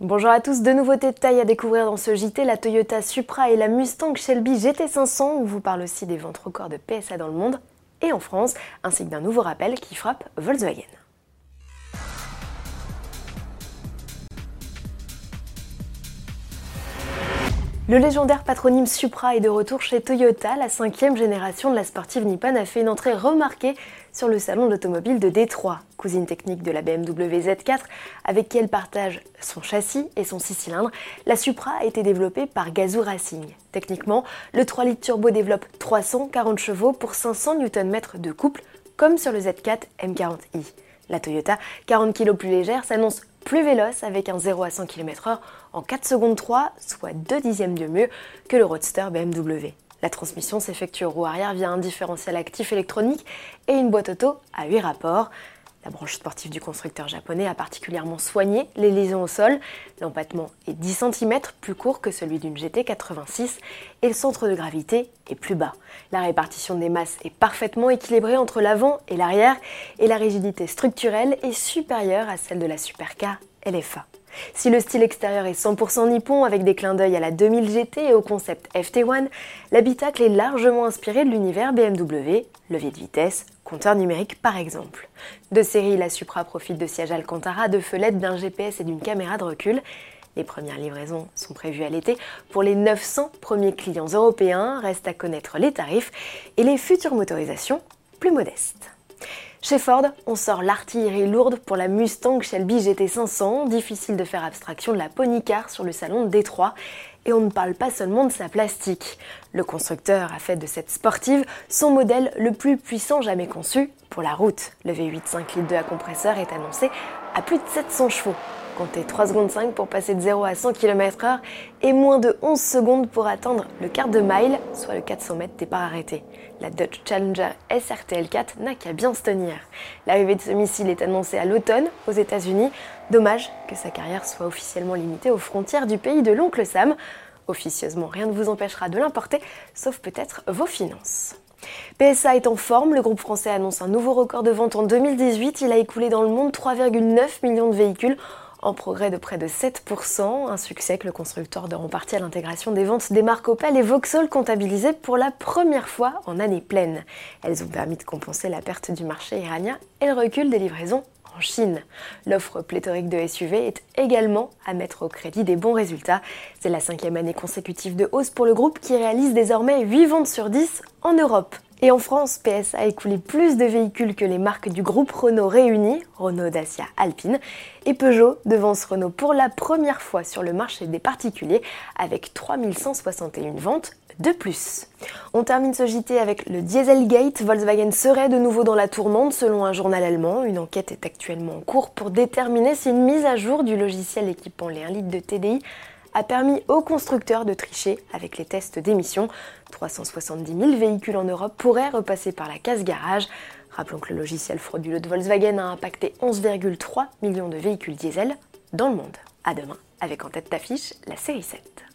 Bonjour à tous, de nouveautés de taille à découvrir dans ce JT, la Toyota Supra et la Mustang Shelby GT500. On vous parle aussi des ventes records de PSA dans le monde et en France, ainsi que d'un nouveau rappel qui frappe Volkswagen. Le légendaire patronyme Supra est de retour chez Toyota. La cinquième génération de la sportive nippone a fait une entrée remarquée sur le salon de l'automobile de Détroit, cousine technique de la BMW Z4, avec qui elle partage son châssis et son 6 cylindres. La Supra a été développée par Gazoo Racing. Techniquement, le 3 litres turbo développe 340 chevaux pour 500 Nm de couple, comme sur le Z4 M40i. La Toyota, 40 kg plus légère, s'annonce plus véloce avec un 0 à 100 km/h en 4 secondes 3, soit 2 dixièmes de mieux que le Roadster BMW. La transmission s'effectue roue arrière via un différentiel actif électronique et une boîte auto à 8 rapports. La branche sportive du constructeur japonais a particulièrement soigné les liaisons au sol. L'empattement est 10 cm plus court que celui d'une GT86 et le centre de gravité est plus bas. La répartition des masses est parfaitement équilibrée entre l'avant et l'arrière et la rigidité structurelle est supérieure à celle de la Supercar LFA. Si le style extérieur est 100% nippon avec des clins d'œil à la 2000 GT et au concept FT1, l'habitacle est largement inspiré de l'univers BMW, levier de vitesse, compteur numérique par exemple. De série, la Supra profite de sièges Alcantara, de fenêtres, d'un GPS et d'une caméra de recul. Les premières livraisons sont prévues à l'été pour les 900 premiers clients européens. Reste à connaître les tarifs et les futures motorisations plus modestes. Chez Ford, on sort l'artillerie lourde pour la Mustang Shelby GT500, difficile de faire abstraction de la Pony Car sur le salon de Détroit. Et on ne parle pas seulement de sa plastique. Le constructeur a fait de cette sportive son modèle le plus puissant jamais conçu pour la route. Le V8 5 litres 2 à compresseur est annoncé à plus de 700 chevaux. Comptez 3 secondes 5 pour passer de 0 à 100 km/h et moins de 11 secondes pour atteindre le quart de mile, soit le 400 mètres départ arrêté. La Dodge Challenger SRTL4 n'a qu'à bien se tenir. L'arrivée de ce missile est annoncée à l'automne aux États-Unis. Dommage que sa carrière soit officiellement limitée aux frontières du pays de l'oncle Sam. Officieusement, rien ne vous empêchera de l'importer, sauf peut-être vos finances. PSA est en forme, le groupe français annonce un nouveau record de vente en 2018. Il a écoulé dans le monde 3,9 millions de véhicules en progrès de près de 7%, un succès que le constructeur de partie à l'intégration des ventes des marques Opel et Vauxhall comptabilisées pour la première fois en année pleine. Elles ont permis de compenser la perte du marché iranien et le recul des livraisons Chine. L'offre pléthorique de SUV est également à mettre au crédit des bons résultats. C'est la cinquième année consécutive de hausse pour le groupe qui réalise désormais 8 ventes sur 10 en Europe. Et en France, PS a écoulé plus de véhicules que les marques du groupe Renault réunies, Renault, Dacia, Alpine, et Peugeot devance Renault pour la première fois sur le marché des particuliers avec 3161 ventes de plus. On termine ce JT avec le Dieselgate. Volkswagen serait de nouveau dans la tourmente selon un journal allemand. Une enquête est actuellement en cours pour déterminer si une mise à jour du logiciel équipant les 1 litre de TDI a permis aux constructeurs de tricher avec les tests d'émissions. 370 000 véhicules en Europe pourraient repasser par la case garage. Rappelons que le logiciel frauduleux de Volkswagen a impacté 11,3 millions de véhicules diesel dans le monde. A demain, avec en tête d'affiche la série 7.